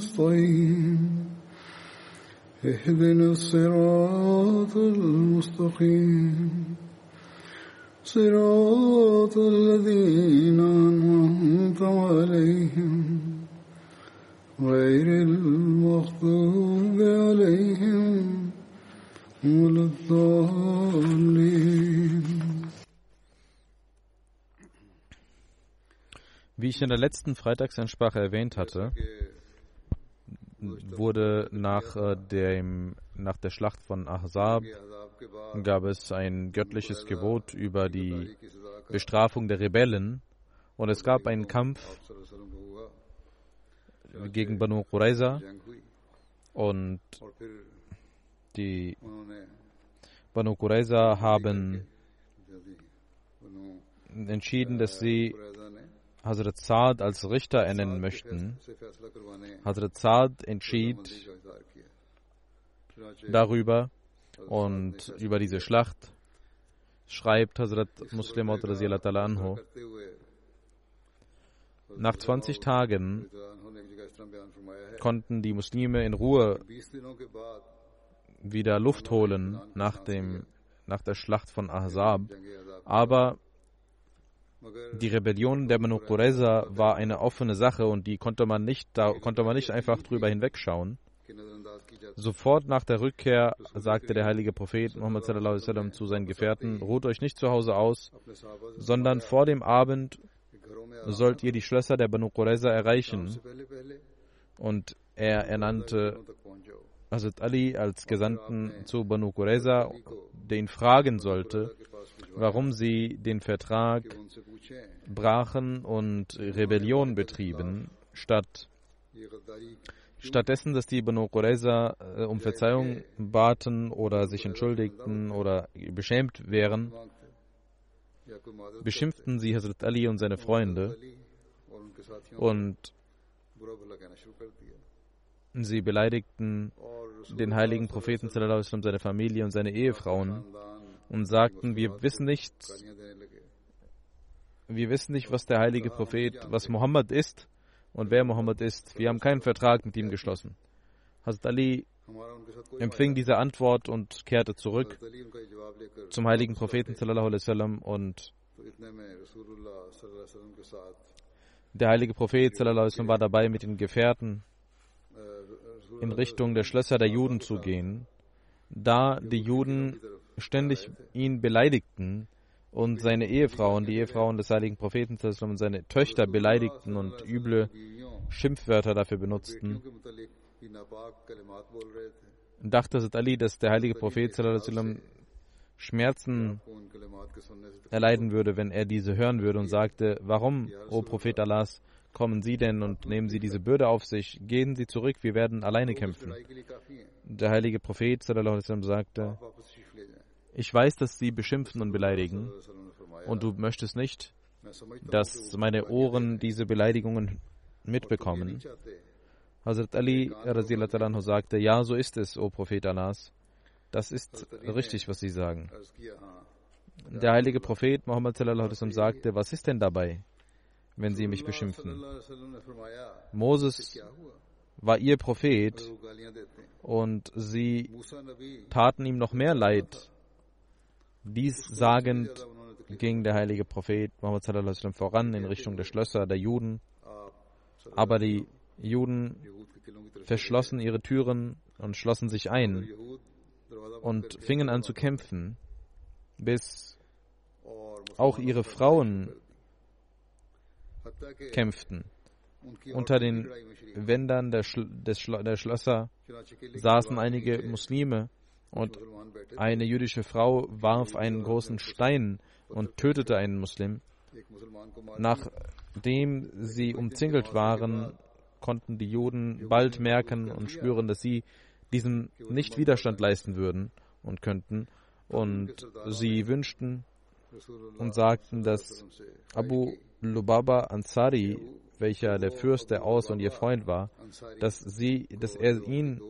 نستعين اهدنا الصراط المستقيم صراط الذين أنعمت عليهم غير المغضوب عليهم ولا الضالين Wie ich in der letzten Freitagsansprache erwähnt hatte, wurde nach, äh, dem, nach der Schlacht von Ahzab gab es ein göttliches Gebot über die Bestrafung der Rebellen und es gab einen Kampf gegen Banu Qurayza und die Banu Qurayza haben entschieden, dass sie Hazrat Saad als Richter ernennen möchten. Hazrat Saad entschied darüber und über diese Schlacht schreibt Hazrat Muslim anhu. Nach 20 Tagen konnten die Muslime in Ruhe wieder Luft holen nach, dem, nach der Schlacht von Ahzab. Aber die Rebellion der Banu Qurayza war eine offene Sache und die konnte man nicht, da konnte man nicht einfach drüber hinwegschauen. Sofort nach der Rückkehr sagte der heilige Prophet Muhammad zu seinen Gefährten: Ruht euch nicht zu Hause aus, sondern vor dem Abend sollt ihr die Schlösser der Banu Qurayza erreichen. Und er ernannte Hazrat Ali als Gesandten zu Banu Qurayza, der ihn fragen sollte, warum sie den Vertrag brachen und Rebellion betrieben, statt stattdessen, dass die Banu Qurayza äh, um Verzeihung baten oder sich entschuldigten oder beschämt wären, beschimpften sie Hazrat Ali und seine Freunde und sie beleidigten den heiligen Propheten, seine Familie und seine Ehefrauen und sagten, wir wissen nicht, wir wissen nicht, was der heilige Prophet, was Mohammed ist und wer Mohammed ist. Wir haben keinen Vertrag mit ihm geschlossen. Hazrat Ali empfing diese Antwort und kehrte zurück zum heiligen Propheten und der heilige Prophet war dabei, mit den Gefährten in Richtung der Schlösser der Juden zu gehen, da die Juden ständig ihn beleidigten und seine Ehefrauen, die Ehefrauen des heiligen Propheten und seine Töchter beleidigten und üble Schimpfwörter dafür benutzten, dachte Hazrat Ali, dass der heilige Prophet Schmerzen erleiden würde, wenn er diese hören würde und sagte, warum, o Prophet Allahs, kommen Sie denn und nehmen Sie diese Bürde auf sich? Gehen Sie zurück, wir werden alleine kämpfen. Der heilige Prophet sagte, ich weiß, dass Sie beschimpfen und beleidigen und du möchtest nicht, dass meine Ohren diese Beleidigungen mitbekommen. Hazrat Ali sagte, ja, so ist es, o Prophet Allahs. Das ist richtig, was Sie sagen. Der heilige Prophet Muhammad sagte, was ist denn dabei? wenn sie mich beschimpfen. Moses war ihr Prophet und sie taten ihm noch mehr Leid. Dies sagend ging der heilige Prophet Muhammad voran in Richtung der Schlösser der Juden. Aber die Juden verschlossen ihre Türen und schlossen sich ein und fingen an zu kämpfen, bis auch ihre Frauen kämpften. Unter den Wändern der, Schl der Schlösser saßen einige Muslime und eine jüdische Frau warf einen großen Stein und tötete einen Muslim. Nachdem sie umzingelt waren, konnten die Juden bald merken und spüren, dass sie diesem nicht Widerstand leisten würden und könnten. Und sie wünschten und sagten, dass Abu Lubaba Ansari, welcher der Fürst der Aus und ihr Freund war, dass sie, dass er ihn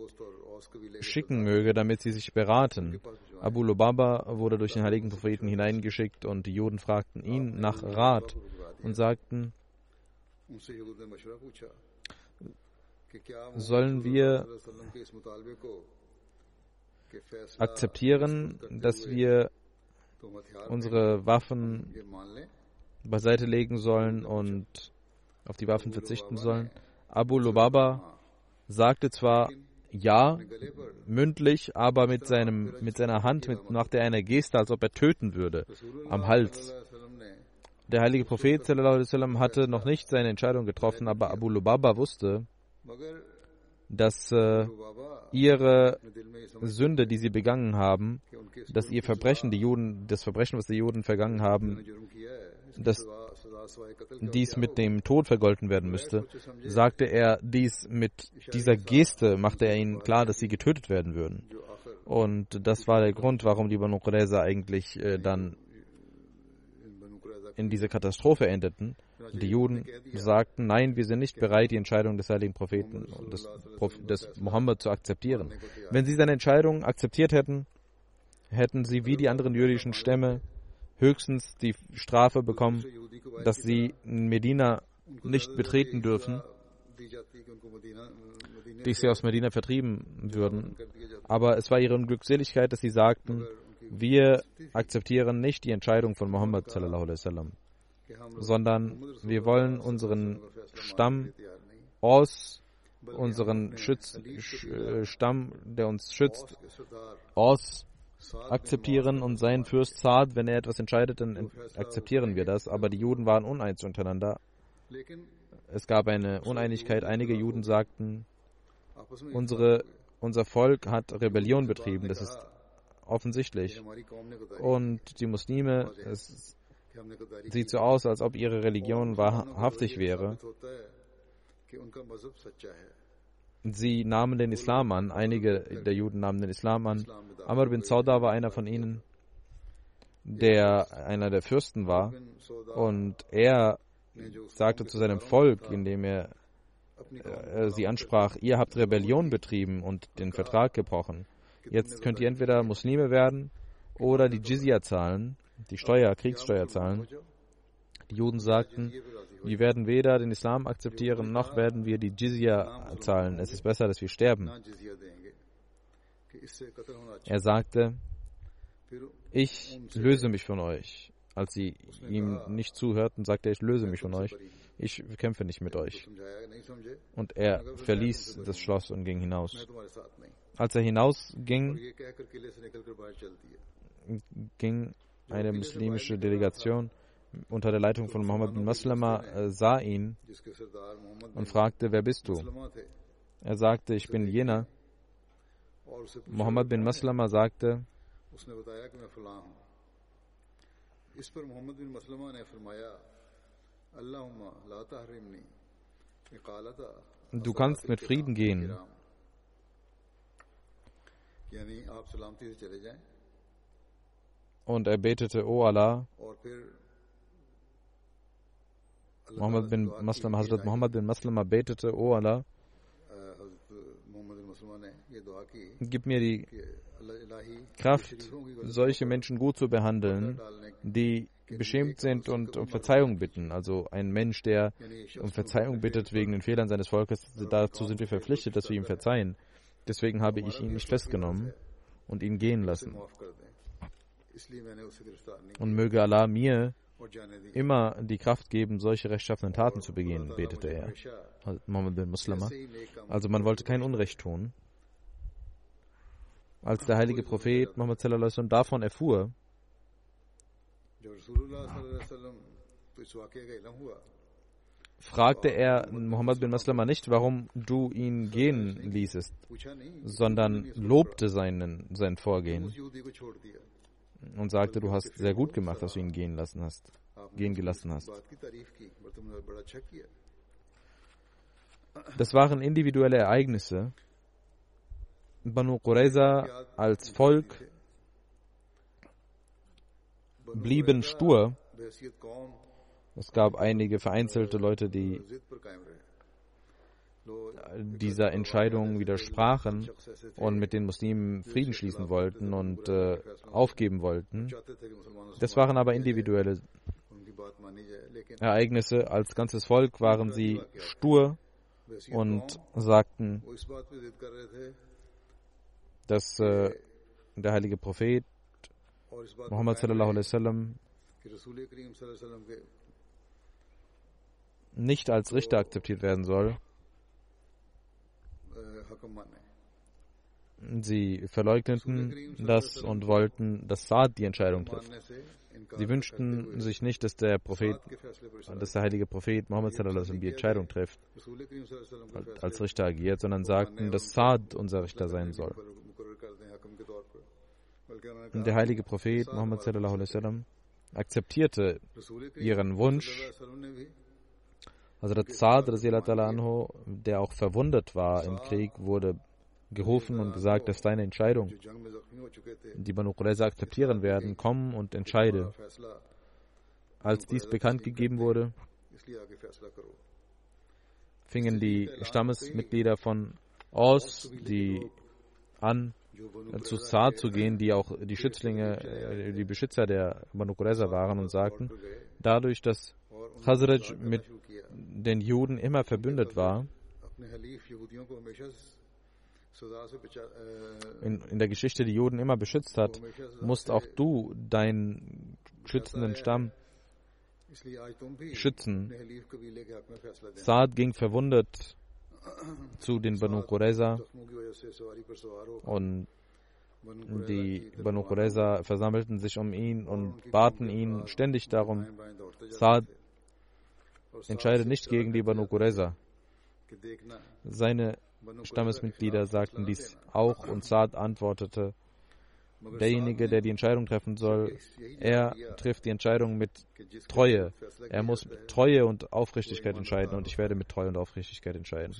schicken möge, damit sie sich beraten. Abu Lubaba wurde durch den heiligen Propheten hineingeschickt und die Juden fragten ihn nach Rat und sagten, sollen wir akzeptieren, dass wir unsere Waffen beiseite legen sollen und auf die Waffen verzichten sollen. Abu Lubaba sagte zwar ja, mündlich, aber mit, seinem, mit seiner Hand mit, machte er eine Geste, als ob er töten würde, am Hals. Der heilige Prophet sallam, hatte noch nicht seine Entscheidung getroffen, aber Abu Lubaba wusste, dass äh, ihre Sünde, die sie begangen haben, dass ihr Verbrechen, die Juden, das Verbrechen, was die Juden vergangen haben, dass dies mit dem Tod vergolten werden müsste, sagte er dies mit dieser Geste, machte er ihnen klar, dass sie getötet werden würden. Und das war der Grund, warum die Banu Qurayza eigentlich äh, dann in diese Katastrophe endeten. Die Juden sagten, nein, wir sind nicht bereit, die Entscheidung des heiligen Propheten des, des Mohammed zu akzeptieren. Wenn sie seine Entscheidung akzeptiert hätten, hätten sie wie die anderen jüdischen Stämme höchstens die Strafe bekommen, dass sie Medina nicht betreten dürfen, die sie aus Medina vertrieben würden. Aber es war ihre Glückseligkeit, dass sie sagten, wir akzeptieren nicht die Entscheidung von sallam, sondern wir wollen unseren Stamm aus unseren Schütz, äh, Stamm, der uns schützt, aus akzeptieren und sein Fürst Saad, wenn er etwas entscheidet, dann akzeptieren wir das. Aber die Juden waren uneins untereinander. Es gab eine Uneinigkeit. Einige Juden sagten, unsere, unser Volk hat Rebellion betrieben. Das ist offensichtlich. Und die Muslime, es sieht so aus, als ob ihre Religion wahrhaftig wäre. Sie nahmen den Islam an, einige der Juden nahmen den Islam an. Amr bin Sauda war einer von ihnen, der einer der Fürsten war. Und er sagte zu seinem Volk, indem er äh, sie ansprach, ihr habt Rebellion betrieben und den Vertrag gebrochen. Jetzt könnt ihr entweder Muslime werden oder die Jizya zahlen, die Steuer, Kriegssteuer zahlen. Die Juden sagten, wir werden weder den Islam akzeptieren, noch werden wir die Jizya zahlen. Es ist besser, dass wir sterben. Er sagte, ich löse mich von euch. Als sie ihm nicht zuhörten, sagte er, ich löse mich von euch. Ich kämpfe nicht mit euch. Und er verließ das Schloss und ging hinaus. Als er hinausging, ging eine muslimische Delegation unter der Leitung von Muhammad bin Maslama äh, sah ihn und fragte, wer bist du? Er sagte, ich bin jener. Muhammad bin Maslama sagte, du kannst mit Frieden gehen. Und er betete, O Allah, Muhammad bin Maslama, Hazrat Muhammad bin Maslama betete, O Allah, gib mir die Kraft, solche Menschen gut zu behandeln, die beschämt sind und um Verzeihung bitten. Also ein Mensch, der um Verzeihung bittet wegen den Fehlern seines Volkes, dazu sind wir verpflichtet, dass wir ihm verzeihen. Deswegen habe ich ihn nicht festgenommen und ihn gehen lassen. Und möge Allah mir immer die Kraft geben, solche rechtschaffenen Taten zu begehen, betete er. Also man wollte kein Unrecht tun. Als der heilige Prophet Muhammad davon erfuhr, fragte er Muhammad bin Maslama nicht, warum du ihn gehen ließest, sondern lobte seinen, sein Vorgehen und sagte, du hast sehr gut gemacht, dass du ihn gehen lassen hast, gehen gelassen hast. Das waren individuelle Ereignisse. Banu Qurayza als Volk blieben stur. Es gab einige vereinzelte Leute, die dieser Entscheidung widersprachen und mit den Muslimen Frieden schließen wollten und äh, aufgeben wollten. Das waren aber individuelle Ereignisse. Als ganzes Volk waren sie stur und sagten, dass äh, der heilige Prophet Muhammad sallallahu alaihi wasallam nicht als Richter akzeptiert werden soll. Sie verleugneten das und wollten, dass Saad die Entscheidung trifft. Sie wünschten sich nicht, dass der Prophet, dass der heilige Prophet Muhammad sallallahu die Entscheidung trifft, als Richter agiert, sondern sagten, dass Saad unser Richter sein soll. Und der heilige Prophet Muhammad sallallahu akzeptierte ihren Wunsch. Also der Saad, der auch verwundet war im Krieg, wurde gerufen und gesagt, das ist deine Entscheidung. Die Banu Qurayza akzeptieren werden, komm und entscheide. Als dies bekannt gegeben wurde, fingen die Stammesmitglieder von Aus, die an, zu Saad zu gehen, die auch die Schützlinge, äh, die Beschützer der Banu Qurayza waren und sagten, dadurch, dass Khazraj mit den Juden immer verbündet war, in, in der Geschichte die Juden immer beschützt hat, musst auch du deinen schützenden Stamm schützen. Saad ging verwundet zu den Banu Qurayza und die Banu Qurayza versammelten sich um ihn und baten ihn ständig darum, Saad entscheide nicht gegen die Banu Qurayza. Seine Stammesmitglieder sagten dies auch und Saad antwortete, derjenige, der die Entscheidung treffen soll, er trifft die Entscheidung mit Treue. Er muss mit Treue und Aufrichtigkeit entscheiden und ich werde mit Treue und Aufrichtigkeit entscheiden.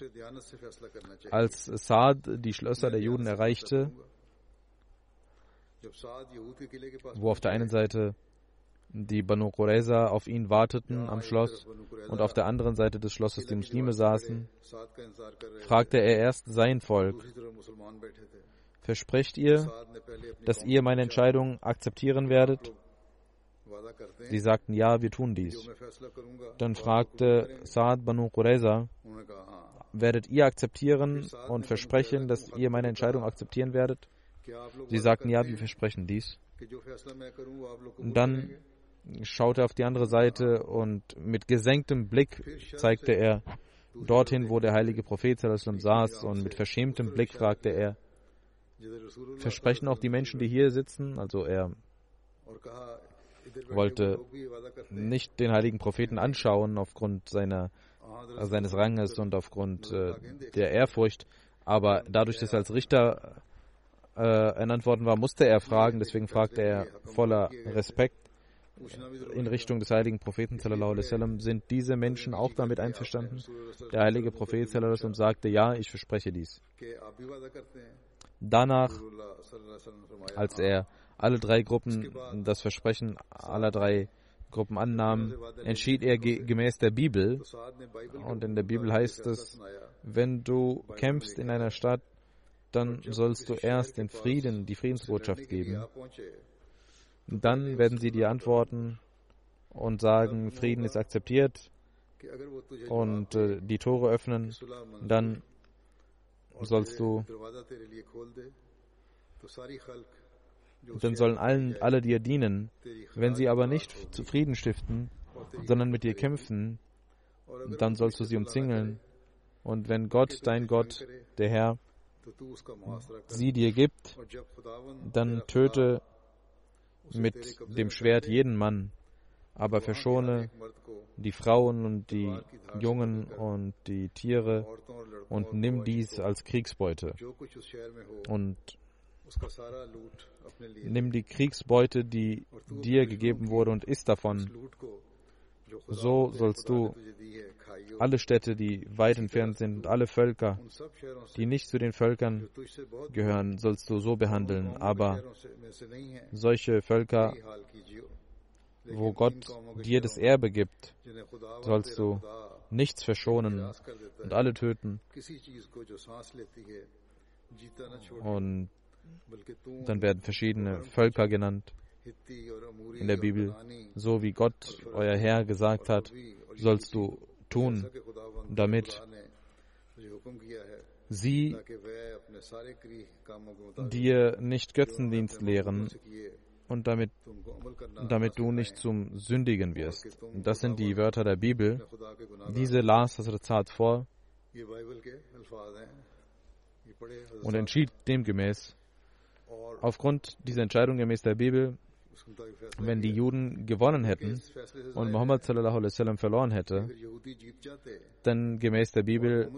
Als Saad die Schlösser der Juden erreichte, wo auf der einen Seite die Banu Qurayza auf ihn warteten am Schloss und auf der anderen Seite des Schlosses die Muslime saßen, fragte er erst sein Volk, versprecht ihr, dass ihr meine Entscheidung akzeptieren werdet? Sie sagten, ja, wir tun dies. Dann fragte Saad Banu Qurayza, werdet ihr akzeptieren und versprechen, dass ihr meine Entscheidung akzeptieren werdet? Sie sagten, ja, wir versprechen dies. Und dann schaute auf die andere Seite und mit gesenktem Blick zeigte er dorthin, wo der heilige Prophet saß und mit verschämtem Blick fragte er, versprechen auch die Menschen, die hier sitzen, also er wollte nicht den heiligen Propheten anschauen aufgrund seiner, seines Ranges und aufgrund äh, der Ehrfurcht, aber dadurch, dass er als Richter äh, ernannt worden war, musste er fragen, deswegen fragte er voller Respekt, in Richtung des heiligen Propheten sallam, sind diese Menschen auch damit einverstanden? Der heilige Prophet sallam, sagte, ja, ich verspreche dies. Danach, als er alle drei Gruppen das Versprechen aller drei Gruppen annahm, entschied er gemäß der Bibel. Und in der Bibel heißt es, wenn du kämpfst in einer Stadt, dann sollst du erst den Frieden, die Friedensbotschaft geben. Dann werden sie dir antworten und sagen, Frieden ist akzeptiert und äh, die Tore öffnen. Dann sollst du dann sollen allen, alle dir dienen. Wenn sie aber nicht zufrieden stiften, sondern mit dir kämpfen, dann sollst du sie umzingeln. Und wenn Gott, dein Gott, der Herr, sie dir gibt, dann töte mit dem Schwert jeden Mann, aber verschone die Frauen und die Jungen und die Tiere und nimm dies als Kriegsbeute. Und nimm die Kriegsbeute, die dir gegeben wurde, und isst davon. So sollst du alle Städte, die weit entfernt sind, und alle Völker, die nicht zu den Völkern gehören, sollst du so behandeln. Aber solche Völker, wo Gott dir das Erbe gibt, sollst du nichts verschonen und alle töten. Und dann werden verschiedene Völker genannt in der Bibel. So wie Gott, euer Herr, gesagt hat, sollst du tun, damit sie dir nicht Götzendienst lehren und damit, damit du nicht zum Sündigen wirst. Das sind die Wörter der Bibel. Diese las Hazrat Saad vor und entschied demgemäß, aufgrund dieser Entscheidung gemäß der Bibel, wenn die Juden gewonnen hätten und Muhammad sallallahu alaihi wasallam verloren hätte, dann gemäß der Bibel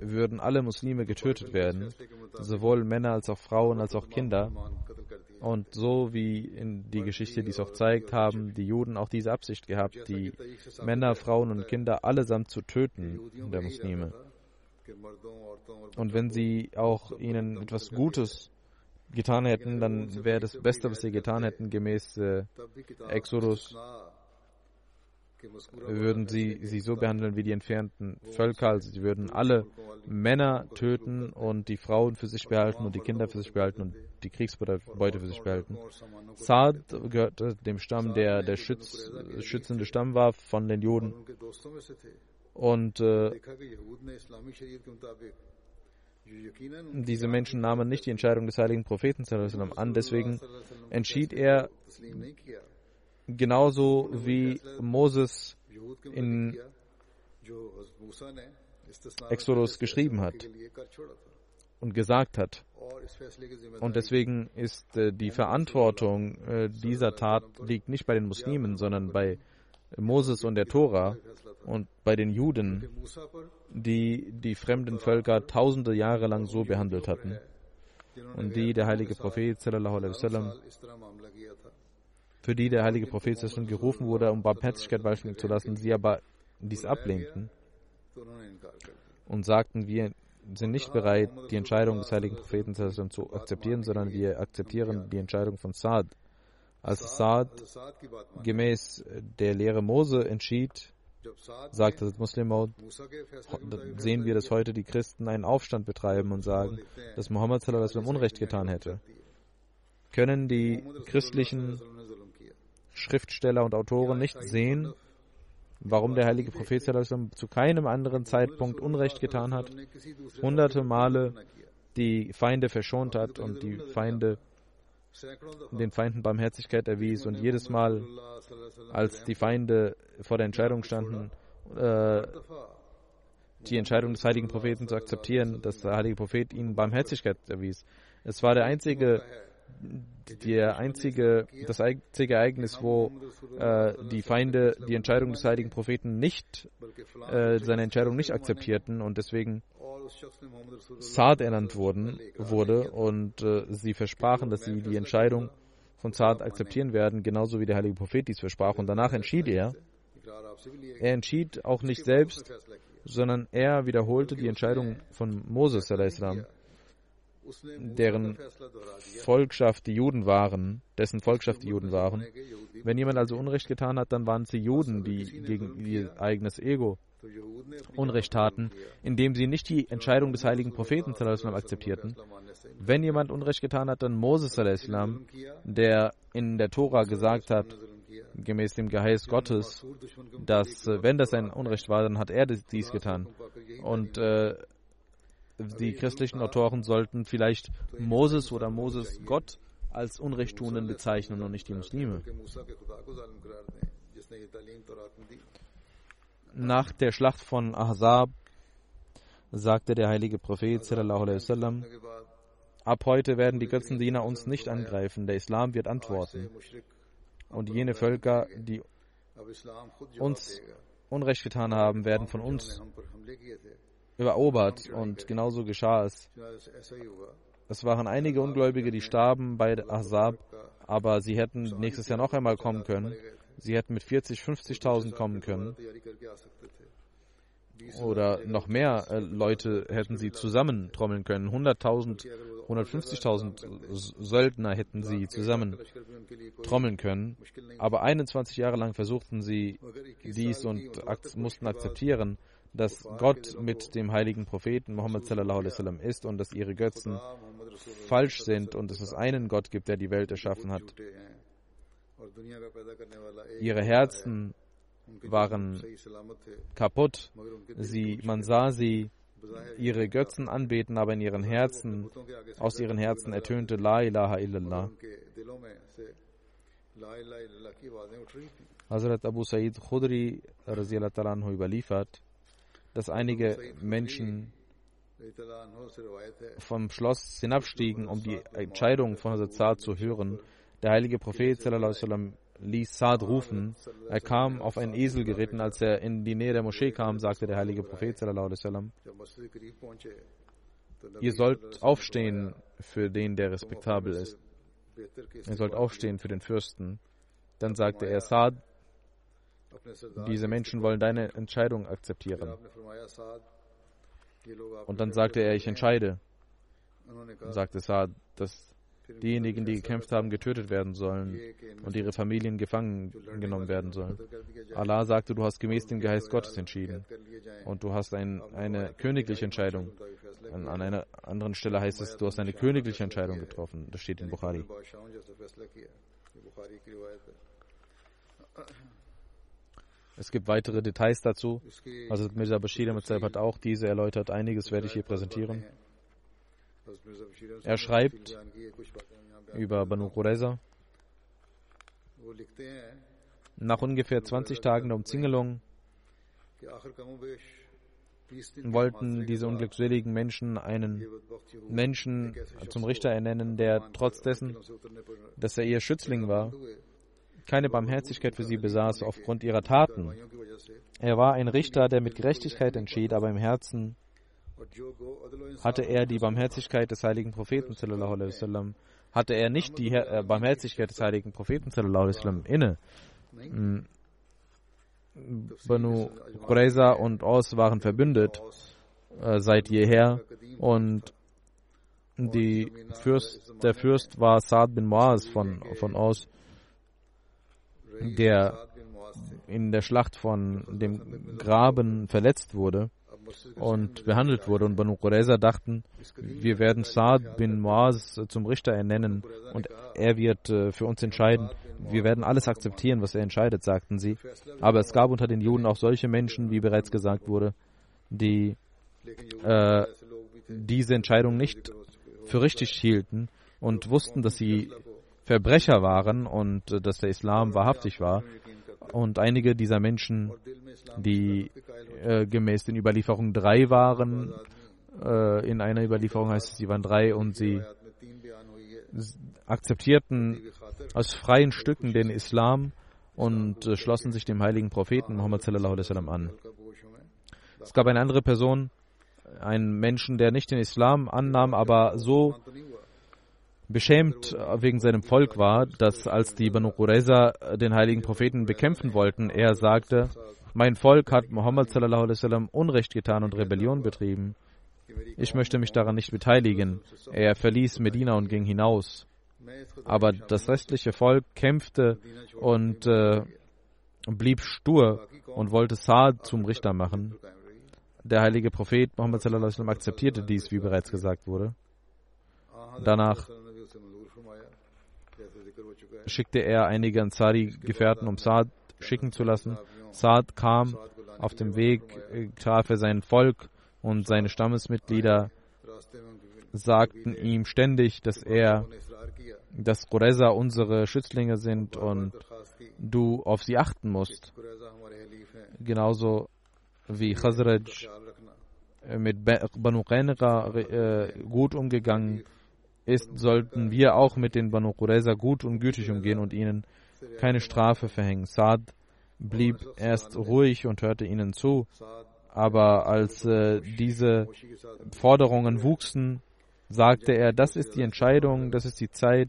würden alle Muslime getötet werden, sowohl Männer als auch Frauen als auch Kinder. Und so wie in die Geschichte dies auch zeigt, haben die Juden auch diese Absicht gehabt, die Männer, Frauen und Kinder allesamt zu töten der Muslime. Und wenn sie auch ihnen etwas Gutes getan hätten, dann wäre das Beste, was sie getan hätten, gemäß äh, Exodus, würden sie sie so behandeln wie die entfernten Völker. Also sie würden alle Männer töten und die Frauen für sich behalten und die Kinder für sich behalten und die Kriegsbeute für sich behalten. Saad gehörte dem Stamm, der der Schütz, schützende Stamm war von den Juden. Und äh, diese Menschen nahmen nicht die Entscheidung des heiligen Propheten an, deswegen entschied er genauso wie Moses in Exodus geschrieben hat und gesagt hat. Und deswegen ist äh, die Verantwortung äh, dieser Tat liegt nicht bei den Muslimen, sondern bei Moses und der Tora und bei den Juden, die die fremden Völker tausende Jahre lang so behandelt hatten und die der heilige Prophet sallam, für die der heilige Prophet sallam, gerufen wurde, um Barmherzigkeit walten zu lassen, sie aber dies ablehnten und sagten, wir sind nicht bereit, die Entscheidung des heiligen Propheten sallam, zu akzeptieren, sondern wir akzeptieren die Entscheidung von Saad. Als Saad gemäß der Lehre Mose entschied, sagt das Muslim sehen wir, dass heute die Christen einen Aufstand betreiben und sagen, dass Muhammad sallam Unrecht getan hätte. Können die christlichen Schriftsteller und Autoren nicht sehen, warum der heilige Prophet sallam zu keinem anderen Zeitpunkt Unrecht getan hat, hunderte Male die Feinde verschont hat und die Feinde den Feinden Barmherzigkeit erwies und jedes Mal, als die Feinde vor der Entscheidung standen, äh, die Entscheidung des heiligen Propheten zu akzeptieren, dass der heilige Prophet ihnen Barmherzigkeit erwies. Es war der einzige, der einzige, das einzige Ereignis, wo äh, die Feinde die Entscheidung des heiligen Propheten nicht, äh, seine Entscheidung nicht akzeptierten und deswegen Saad ernannt wurden, wurde und äh, sie versprachen, dass sie die Entscheidung von Saad akzeptieren werden, genauso wie der heilige Prophet dies versprach. Und danach entschied er, er entschied auch nicht selbst, sondern er wiederholte die Entscheidung von Moses, deren Volkschaft die Juden waren, dessen Volkschaft die Juden waren. Wenn jemand also Unrecht getan hat, dann waren es die Juden, die gegen ihr eigenes Ego Unrecht taten, indem sie nicht die Entscheidung des heiligen Propheten akzeptierten. Wenn jemand Unrecht getan hat, dann Moses, der in der Tora gesagt hat, gemäß dem Geheiß Gottes, dass äh, wenn das ein Unrecht war, dann hat er dies getan. Und äh, die christlichen Autoren sollten vielleicht Moses oder Moses Gott als Unrechttuenden bezeichnen und nicht die Muslime. Nach der Schlacht von Ahzab sagte der heilige Prophet sallam, ab heute werden die Götzendiener uns nicht angreifen, der Islam wird antworten. Und jene Völker, die uns Unrecht getan haben, werden von uns überobert und genauso geschah es. Es waren einige Ungläubige, die starben bei Ahzab, aber sie hätten nächstes Jahr noch einmal kommen können. Sie hätten mit 40, 50.000 kommen können. Oder noch mehr äh, Leute hätten sie zusammentrommeln können. 100.000, 150.000 Söldner hätten sie zusammen trommeln können. Aber 21 Jahre lang versuchten sie dies und ak mussten akzeptieren, dass Gott mit dem heiligen Propheten Muhammad sallam, ist und dass ihre Götzen falsch sind und dass es einen Gott gibt, der die Welt erschaffen hat. Ihre Herzen waren kaputt. Sie, man sah sie ihre Götzen anbeten, aber in ihren Herzen, aus ihren Herzen ertönte La ilaha illallah. Hazrat Abu Sa'id Khudri anhu überliefert, dass einige Menschen vom Schloss hinabstiegen, um die Entscheidung von Hazrat Sa'd zu hören. Der heilige Prophet sallam, ließ Saad rufen. Er kam auf einen Esel geritten. Als er in die Nähe der Moschee kam, sagte der heilige Prophet sallam, ihr sollt aufstehen für den, der respektabel ist. Ihr sollt aufstehen für den Fürsten. Dann sagte er, Saad, diese Menschen wollen deine Entscheidung akzeptieren. Und dann sagte er, ich entscheide. Und sagte Saad, dass diejenigen, die gekämpft haben, getötet werden sollen und ihre Familien gefangen genommen werden sollen. Allah sagte, du hast gemäß dem Geist Gottes entschieden und du hast ein, eine königliche Entscheidung. An, an, einer anderen Stelle heißt es, du hast eine königliche Entscheidung getroffen. Das steht in Bukhari. Es gibt weitere Details dazu. Also Mirza Bashir hat auch diese erläutert. Einiges werde ich hier präsentieren. Er schreibt über Banu Qurayza. Nach ungefähr 20 Tagen der Umzingelung wollten diese unglückseligen Menschen einen Menschen zum Richter ernennen, der trotz dessen, dass er ihr Schützling war, keine Barmherzigkeit für sie besaß aufgrund ihrer Taten. Er war ein Richter, der mit Gerechtigkeit entschied, aber im Herzen hatte er die Barmherzigkeit des heiligen Propheten hatte er nicht die äh, Barmherzigkeit des heiligen Propheten inne. Hm. Banu Qurayza und Aus waren verbündet äh, seit jeher und Fürst, der Fürst war Saad bin Muaz von, von Aus, der in der Schlacht von dem Graben verletzt wurde und behandelt wurde. Und Banu Qurayza dachten, wir werden Saad bin Muaz zum Richter ernennen und er wird äh, für uns entscheiden. Wir werden alles akzeptieren, was er entscheidet, sagten sie. Aber es gab unter den Juden auch solche Menschen, wie bereits gesagt wurde, die äh, diese Entscheidung nicht für richtig hielten und wussten, dass sie Verbrecher waren und äh, dass der Islam wahrhaftig war. Und einige dieser Menschen, die äh, gemäß den Überlieferungen drei waren, äh, in einer Überlieferung heißt es, sie waren drei und sie akzeptierten aus freien Stücken den Islam und äh, schlossen sich dem heiligen Propheten Muhammad sallallahu alaihi an. Es gab eine andere Person, einen Menschen, der nicht den Islam annahm, aber so beschämt wegen seinem Volk war, dass als die Banu Qurayza den heiligen Propheten bekämpfen wollten, er sagte, mein Volk hat Muhammad sallam, Unrecht getan und Rebellion betrieben. Ich möchte mich daran nicht beteiligen. Er verließ Medina und ging hinaus. Aber das restliche Volk kämpfte und äh, blieb stur und wollte Saad zum Richter machen. Der heilige Prophet Muhammad sallam, akzeptierte dies, wie bereits gesagt wurde. Danach schickte er einige Ansari-Gefährten, um Saad schicken zu lassen. Saad kam auf dem Weg, traf er sein Volk und seine Stammesmitglieder sagten ihm ständig, dass er, dass Qurayza unsere Schützlinge sind und du auf sie achten musst. Genauso wie Khazraj mit Banu Qanqa äh, gut umgegangen ist, sollten wir auch mit den Banu Qurayza gut und gütig umgehen und ihnen keine Strafe verhängen. Saad blieb erst ruhig und hörte ihnen zu, aber als äh, diese Forderungen wuchsen, sagte er, das ist die Entscheidung, das ist die Zeit,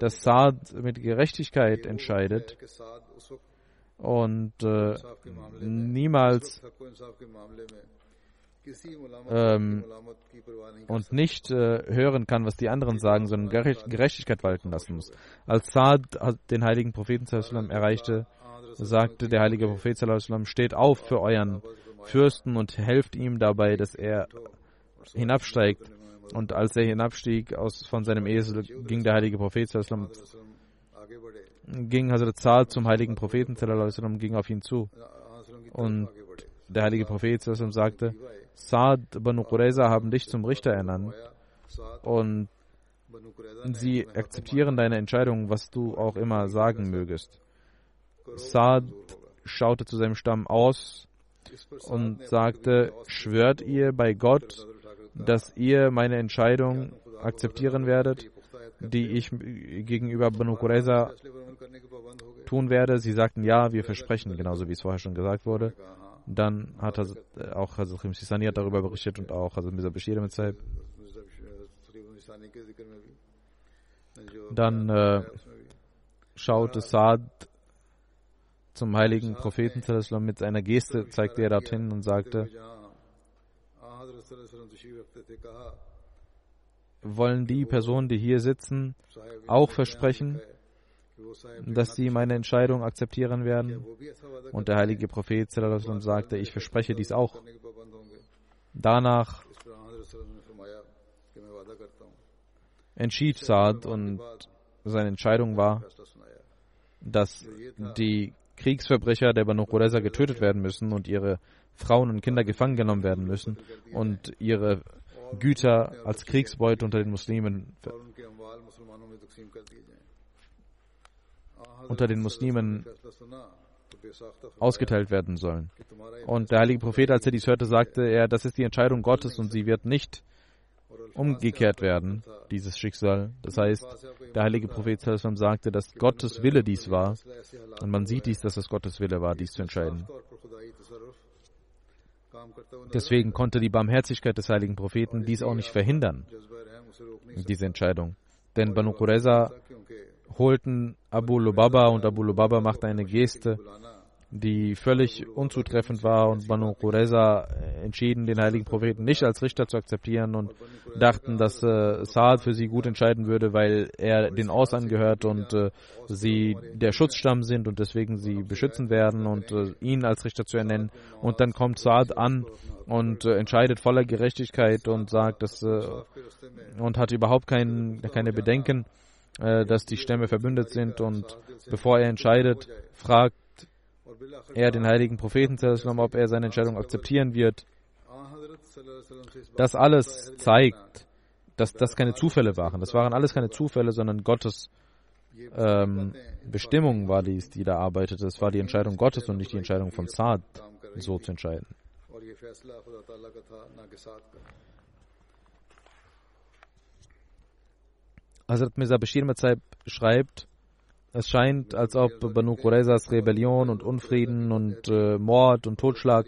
dass Saad mit Gerechtigkeit entscheidet und äh, niemals ähm, und nicht äh, hören kann, was die anderen sagen, sondern Gerechtigkeit walten lassen muss. Als Saad den heiligen Propheten erreichte, sagte der heilige Prophet steht auf für euren Fürsten und helft ihm dabei, dass er hinabsteigt. Und als er hinabstieg aus, von seinem Esel, ging der heilige Prophet ging Hazrat Saad zum heiligen Propheten ging auf ihn zu. Und der heilige Prophet sagte, Saad Banu Qurayza haben dich zum Richter ernannt und sie akzeptieren deine Entscheidung, was du auch immer sagen mögest. Saad schaute zu seinem Stamm aus und sagte, schwört ihr bei Gott, dass ihr meine Entscheidung akzeptieren werdet, die ich gegenüber Banu Qurayza tun werde? Sie sagten ja, wir versprechen, genauso wie es vorher schon gesagt wurde. Dann hat er auch Hazrat Khimsisani hat darüber berichtet und auch Hazrat Mirza Bashir mit Saib. Dann äh, schaute Saad zum heiligen Propheten mit seiner Geste, zeigte er dorthin und sagte, wollen die Personen, die hier sitzen, auch versprechen, dass sie meine Entscheidung akzeptieren werden? Und der heilige Prophet sagte, ich verspreche dies auch. Danach entschied Saad und seine Entscheidung war, dass die Kriegsverbrecher der Banu Qurayza getötet werden müssen und ihre Frauen und Kinder gefangen genommen werden müssen und ihre Güter als Kriegsbeute unter den Muslimen unter den Muslimen ausgeteilt werden sollen. Und der heilige Prophet, als er dies hörte, sagte er, das ist die Entscheidung Gottes und sie wird nicht umgekehrt werden, dieses Schicksal. Das heißt, der heilige Prophet sagte, dass Gottes Wille dies war. Und man sieht dies, dass es Gottes Wille war, dies zu entscheiden. Deswegen konnte die Barmherzigkeit des heiligen Propheten dies auch nicht verhindern, diese Entscheidung. Denn Banu Qurayza holten Abu Lubaba und Abu Lubaba machte eine Geste die völlig unzutreffend war und Banu Qurayza entschieden, den heiligen Propheten nicht als Richter zu akzeptieren und dachten, dass äh, Saad für sie gut entscheiden würde, weil er den Aus angehört und äh, sie der Schutzstamm sind und deswegen sie beschützen werden und äh, ihn als Richter zu ernennen. Und dann kommt Saad an und äh, entscheidet voller Gerechtigkeit und sagt, dass äh, und hat überhaupt kein, keine Bedenken, äh, dass die Stämme verbündet sind und bevor er entscheidet, fragt er den heiligen Propheten, ob er seine Entscheidung akzeptieren wird. Das alles zeigt, dass das keine Zufälle waren. Das waren alles keine Zufälle, sondern Gottes ähm, Bestimmung war dies, die da arbeitete. Es war die Entscheidung Gottes und nicht die Entscheidung von Saad, so zu entscheiden. Hazrat Mirza Bashir Mazaib schreibt, es scheint, als ob Banu Quraysas Rebellion und Unfrieden und äh, Mord und Totschlag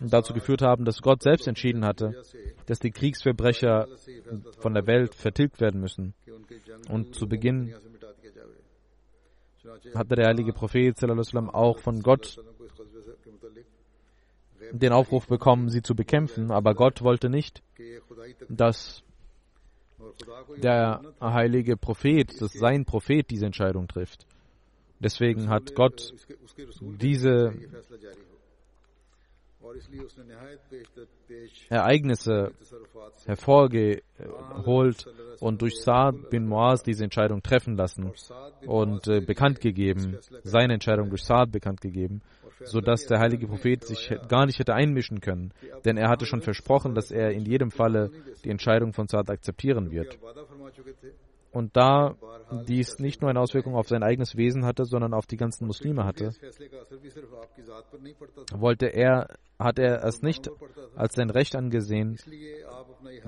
dazu geführt haben, dass Gott selbst entschieden hatte, dass die Kriegsverbrecher von der Welt vertilgt werden müssen. Und zu Beginn hatte der heilige Prophet auch von Gott den Aufruf bekommen, sie zu bekämpfen, aber Gott wollte nicht, dass der heilige Prophet, dass sein Prophet diese Entscheidung trifft. Deswegen hat Gott diese Ereignisse hervorgeholt und durch Saad bin Muaz diese Entscheidung treffen lassen und äh, bekannt gegeben, seine Entscheidung durch Saad bekannt gegeben. Sodass der heilige Prophet sich gar nicht hätte einmischen können, denn er hatte schon versprochen, dass er in jedem Falle die Entscheidung von Saad akzeptieren wird. Und da dies nicht nur eine Auswirkung auf sein eigenes Wesen hatte, sondern auf die ganzen Muslime hatte, wollte er, hat er es nicht als sein Recht angesehen,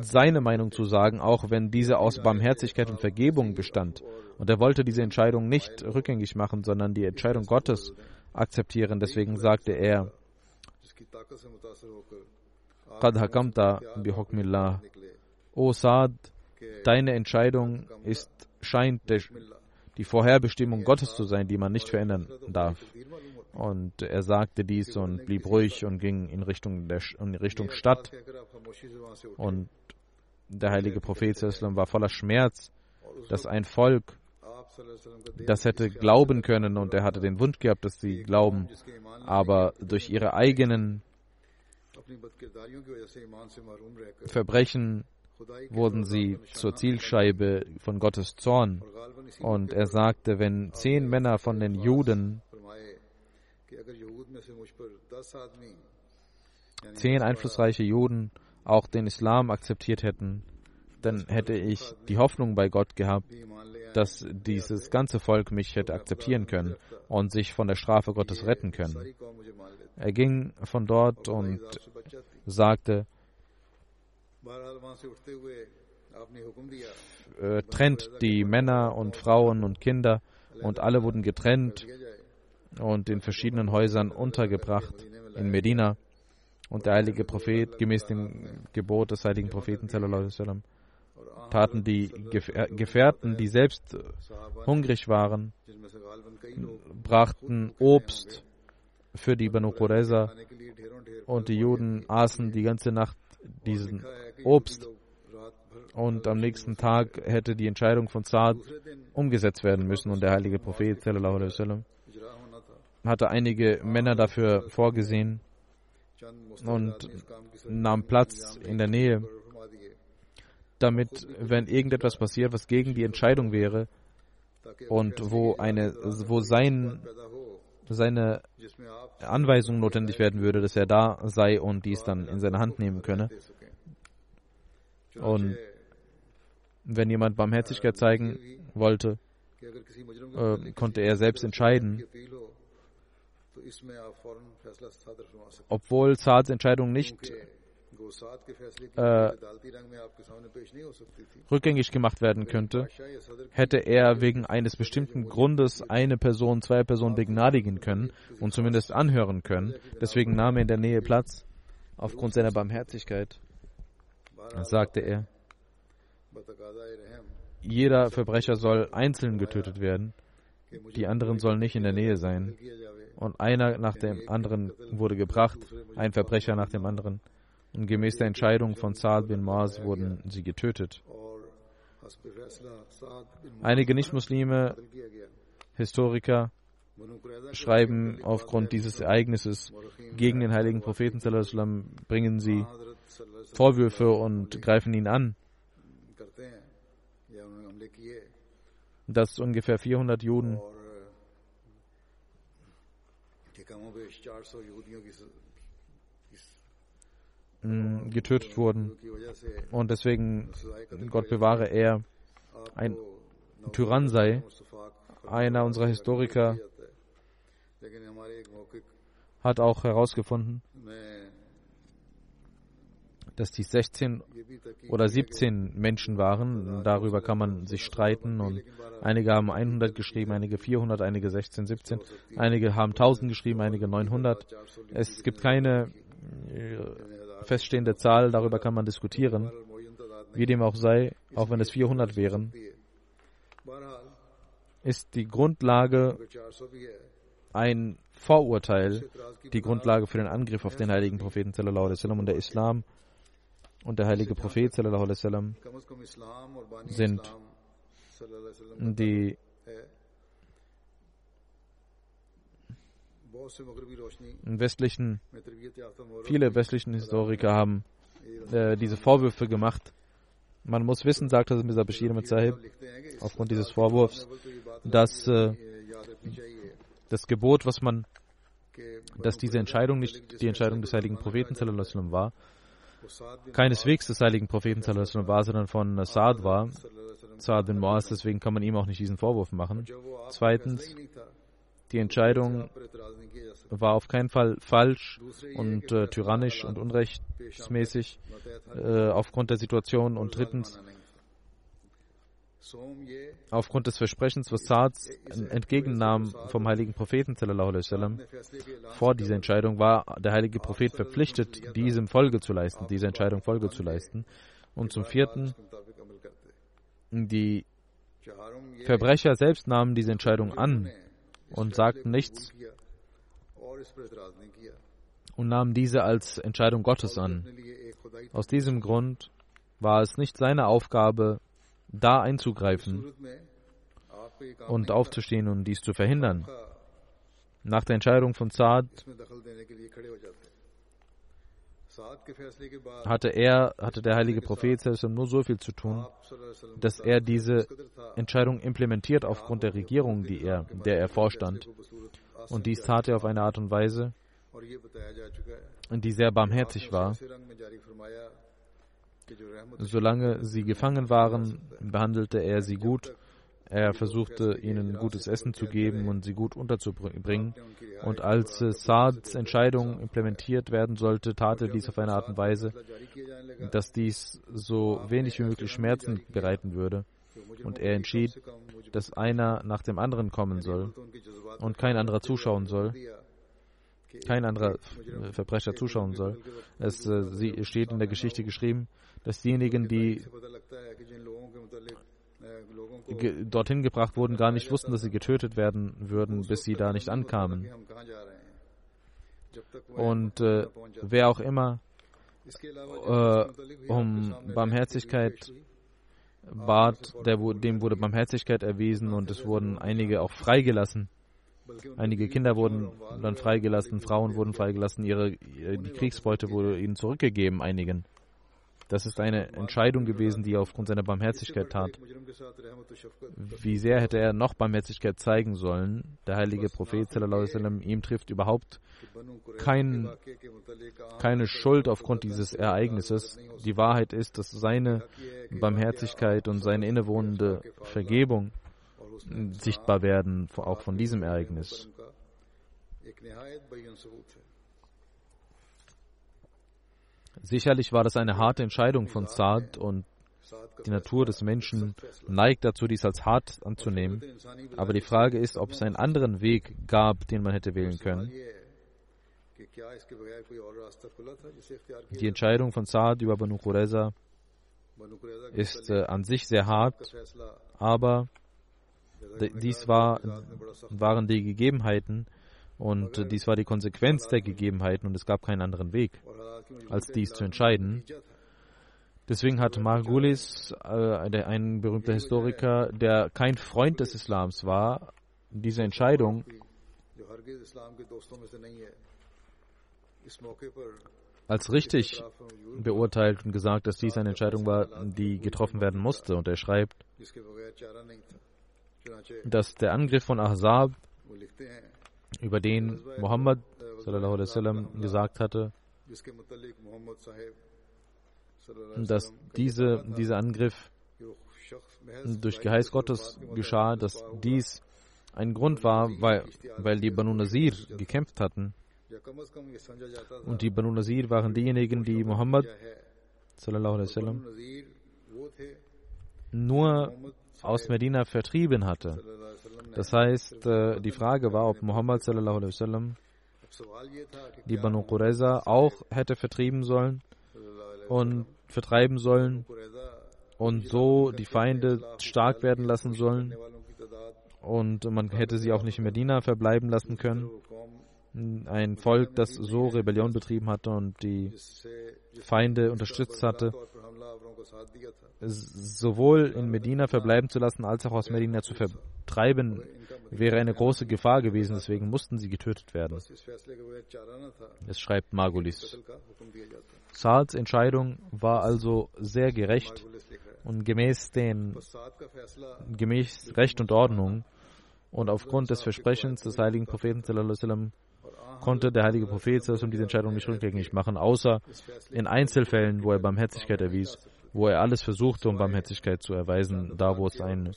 seine Meinung zu sagen, auch wenn diese aus Barmherzigkeit und Vergebung bestand. Und er wollte diese Entscheidung nicht rückgängig machen, sondern die Entscheidung Gottes akzeptieren. Deswegen sagte er, Qad hakamta. O Saad, deine Entscheidung ist, scheint die Vorherbestimmung Gottes zu sein, die man nicht verändern darf. Und er sagte dies und blieb ruhig und ging in Richtung, der, in Richtung Stadt. Und der heilige Prophet war voller Schmerz, dass ein Volk das hätte glauben können und er hatte den Wunsch gehabt, dass sie glauben, aber durch ihre eigenen Verbrechen wurden sie zur Zielscheibe von Gottes Zorn. Und er sagte, wenn zehn Männer von den Juden, zehn einflussreiche Juden auch den Islam akzeptiert hätten, dann hätte ich die Hoffnung bei Gott gehabt, dass dieses ganze Volk mich hätte akzeptieren können und sich von der Strafe Gottes retten können. Er ging von dort und sagte, äh, trennt die Männer und Frauen und Kinder und alle wurden getrennt und in verschiedenen Häusern untergebracht in Medina. Und der heilige Prophet, gemäß dem Gebot des heiligen Propheten, taten die Gefährten, die selbst hungrig waren, brachten Obst für die Banu Qurayza und die Juden aßen die ganze Nacht diesen Obst. Und am nächsten Tag hätte die Entscheidung von Saad umgesetzt werden müssen und der heilige Prophet sallam, hatte einige Männer dafür vorgesehen und nahm Platz in der Nähe, damit, wenn irgendetwas passiert, was gegen die Entscheidung wäre und wo, eine, wo sein, seine Anweisung notwendig werden würde, dass er da sei und dies dann in seine Hand nehmen könne. Und wenn jemand Barmherzigkeit zeigen wollte, äh, konnte er selbst entscheiden, obwohl Saads Entscheidung nicht äh, rückgängig gemacht werden könnte, hätte er wegen eines bestimmten Grundes eine Person, zwei Personen begnadigen können und zumindest anhören können. Deswegen nahm er in der Nähe Platz. Aufgrund seiner Barmherzigkeit sagte er, jeder Verbrecher soll einzeln getötet werden, die anderen sollen nicht in der Nähe sein. Und einer nach dem anderen wurde gebracht, ein Verbrecher nach dem anderen. Und gemäß der Entscheidung von Saad bin Maas wurden sie getötet. Einige Nichtmuslime, Historiker, schreiben aufgrund dieses Ereignisses gegen den heiligen Propheten, bringen sie Vorwürfe und greifen ihn an. Dass ungefähr 400 Juden getötet wurden. Und deswegen, Gott bewahre er, ein Tyrann sei. Einer unserer Historiker hat auch herausgefunden, dass die 16 oder 17 Menschen waren. Darüber kann man sich streiten und einige haben 100 geschrieben, einige 400, einige 16, 17, einige haben 1000 geschrieben, einige 900. Es gibt keine äh, feststehende Zahl, darüber kann man diskutieren. Wie dem auch sei, auch wenn es 400 wären, ist die Grundlage ein Vorurteil, die Grundlage für den Angriff auf den heiligen Propheten und der Islam und der heilige Prophet sind die westlichen, viele westlichen Historiker haben äh, diese Vorwürfe gemacht. Man muss wissen, sagt Mirza Bashir mit Sahib, aufgrund dieses Vorwurfs, dass äh, das Gebot, was man dass diese Entscheidung nicht die Entscheidung des heiligen Propheten war, keineswegs des heiligen Propheten war, sondern von Saad war, Saad bin Moaz, deswegen kann man ihm auch nicht diesen Vorwurf machen. Zweitens, die Entscheidung war auf keinen Fall falsch und äh, tyrannisch und unrechtsmäßig äh, aufgrund der Situation. Und drittens, aufgrund des Versprechens, was Saad entgegennahm vom heiligen Propheten sallam, vor dieser Entscheidung war der heilige Prophet verpflichtet, diesem Folge zu leisten, dieser Entscheidung Folge zu leisten. Und zum vierten, die Verbrecher selbst nahmen diese Entscheidung an und sagten nichts und nahmen diese als Entscheidung Gottes an. Aus diesem Grund war es nicht seine Aufgabe, da einzugreifen und aufzustehen und dies zu verhindern. Nach der Entscheidung von Saad hatte er, hatte der heilige Prophet nur so viel zu tun, dass er diese Entscheidung implementiert aufgrund der Regierung, die er, der er vorstand. Und dies tat er auf eine Art und Weise, die sehr barmherzig war. Solange sie gefangen waren, behandelte er sie gut er versuchte ihnen gutes Essen zu geben und sie gut unterzubringen. Und als Saads Entscheidung implementiert werden sollte, tat er dies auf eine Art und Weise, dass dies so wenig wie möglich Schmerzen bereiten würde. Und er entschied, dass einer nach dem anderen kommen soll und kein anderer zuschauen soll. Kein anderer Verbrecher zuschauen soll. Es äh, steht in der Geschichte geschrieben, dass diejenigen, die dorthin gebracht wurden, gar nicht wussten, dass sie getötet werden würden, bis sie da nicht ankamen. Und äh, wer auch immer äh, um Barmherzigkeit bat, der, dem wurde Barmherzigkeit erwiesen und es wurden einige auch freigelassen. Einige Kinder wurden dann freigelassen, Frauen wurden freigelassen, ihre, die Kriegsbeute wurde ihnen zurückgegeben, einigen. Das ist eine Entscheidung gewesen, die er aufgrund seiner Barmherzigkeit tat. Wie sehr hätte er noch Barmherzigkeit zeigen sollen? Der heilige Prophet, sallam, ihm trifft überhaupt kein, keine Schuld aufgrund dieses Ereignisses. Die Wahrheit ist, dass seine Barmherzigkeit und seine innewohnende Vergebung sichtbar werden, auch von diesem Ereignis. Sicherlich war das eine harte Entscheidung von Saad und die Natur des Menschen neigt dazu, dies als hart anzunehmen. Aber die Frage ist, ob es einen anderen Weg gab, den man hätte wählen können. Die Entscheidung von Saad über Banu Qureza ist äh, an sich sehr hart, aber dies war, waren die Gegebenheiten und dies war die Konsequenz der Gegebenheiten und es gab keinen anderen Weg als dies zu entscheiden. Deswegen hat Margulis, äh, ein berühmter Historiker, der kein Freund des Islams war, diese Entscheidung als richtig beurteilt und gesagt, dass dies eine Entscheidung war, die getroffen werden musste. Und er schreibt, dass der Angriff von Ahzab, über den Muhammad gesagt hatte, dass diese, dieser Angriff durch Geheiß Gottes geschah, dass dies ein Grund war, weil, weil die Banu Nazir gekämpft hatten. Und die Banu Nazir waren diejenigen, die Muhammad nur aus Medina vertrieben hatte. Das heißt, äh, die Frage war, ob Muhammad die Banu Qurayza auch hätte vertrieben sollen und vertreiben sollen und so die Feinde stark werden lassen sollen. Und man hätte sie auch nicht in Medina verbleiben lassen können. Ein Volk, das so Rebellion betrieben hatte und die Feinde unterstützt hatte, sowohl in Medina verbleiben zu lassen, als auch aus Medina zu vertreiben, wäre eine große Gefahr gewesen, deswegen mussten sie getötet werden. Es schreibt Margulis. Saads Entscheidung war also sehr gerecht und gemäß, den, gemäß Recht und Ordnung und aufgrund des Versprechens des heiligen Propheten konnte der heilige Prophet um diese Entscheidung nicht rückgängig machen, außer in Einzelfällen, wo er Barmherzigkeit erwies, wo er alles versuchte, um Barmherzigkeit zu erweisen, da wo es eine,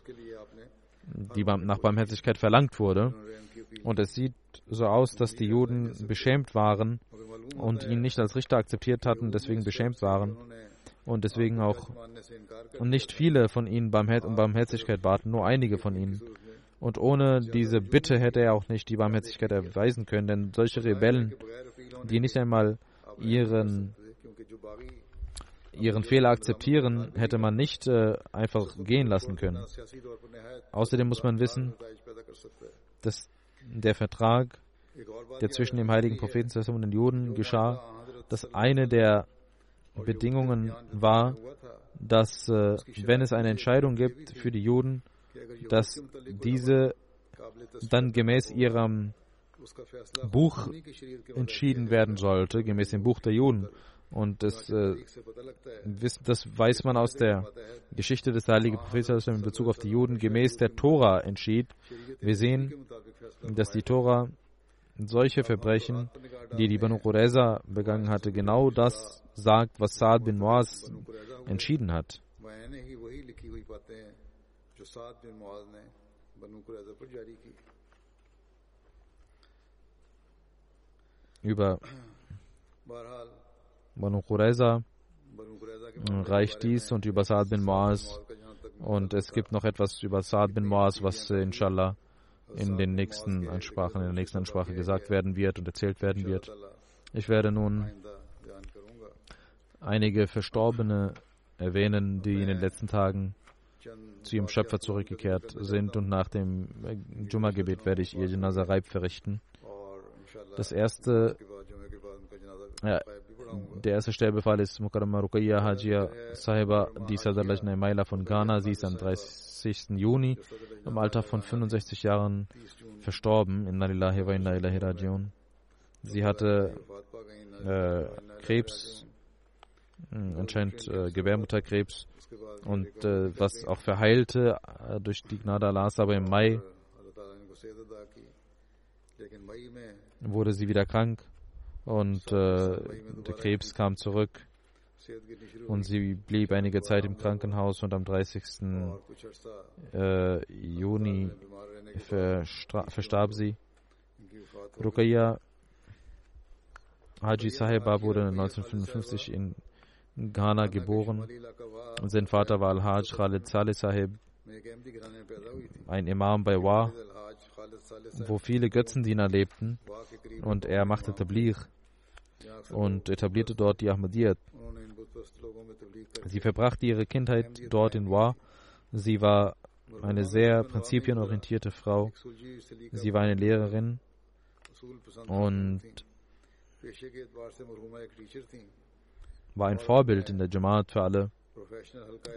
die nach Barmherzigkeit verlangt wurde. Und es sieht so aus, dass die Juden beschämt waren und ihn nicht als Richter akzeptiert hatten, deswegen beschämt waren und deswegen auch nicht viele von ihnen um Barmherzigkeit baten, nur einige von ihnen. Und ohne diese Bitte hätte er auch nicht die Barmherzigkeit erweisen können, denn solche Rebellen, die nicht einmal ihren, ihren Fehler akzeptieren, hätte man nicht äh, einfach gehen lassen können. Außerdem muss man wissen, dass der Vertrag, der zwischen dem heiligen Propheten und den Juden geschah, dass eine der Bedingungen war, dass äh, wenn es eine Entscheidung gibt für die Juden, dass diese dann gemäß ihrem Buch entschieden werden sollte, gemäß dem Buch der Juden. Und das, äh, das weiß man aus der Geschichte des heiligen Propheten in Bezug auf die Juden, gemäß der Tora entschied. Wir sehen, dass die Tora solche Verbrechen, die die Banu Qurayza begangen hatte, genau das sagt, was Saad bin Muaz entschieden hat. Über Banu Qurayza reicht dies und über Saad bin Muaz. Und es gibt noch etwas über Saad bin Muaz, was äh, inshallah in den nächsten Ansprachen, in der nächsten Ansprache gesagt werden wird und erzählt werden wird. Ich werde nun einige Verstorbene erwähnen, die in den letzten Tagen zu ihrem Schöpfer zurückgekehrt sind und nach dem Jumma-Gebet werde ich ihr Janaza Reib verrichten. Das erste, ja, der erste Sterbefall ist Mukarrama Ruqayya Hajia Sahiba, die Sadar Lajna Maila von Ghana. Sie ist am 30. Juni im Alter von 65 Jahren verstorben. Inna lillahi wa inna ilahi. Sie hatte äh, Krebs, äh, anscheinend äh, Gebärmutterkrebs und äh, was auch verheilte äh, durch die Gnade Allahs, aber im Mai wurde sie wieder krank und äh, der Krebs kam zurück und sie blieb einige Zeit im Krankenhaus und am 30. Äh, Juni verstarb sie. Ruqayya Haji Sahiba wurde 1955 in Ghana geboren. Sein Vater war Al-Hajj Khalid Saleh Sahib, ein Imam bei Wa, wo viele Götzendiener lebten. Und er machte Tabligh und etablierte dort die Ahmadiyyat. Sie verbrachte ihre Kindheit dort in Wa. Sie war eine sehr prinzipienorientierte Frau. Sie war eine Lehrerin und war ein Vorbild in der Jamaat für alle.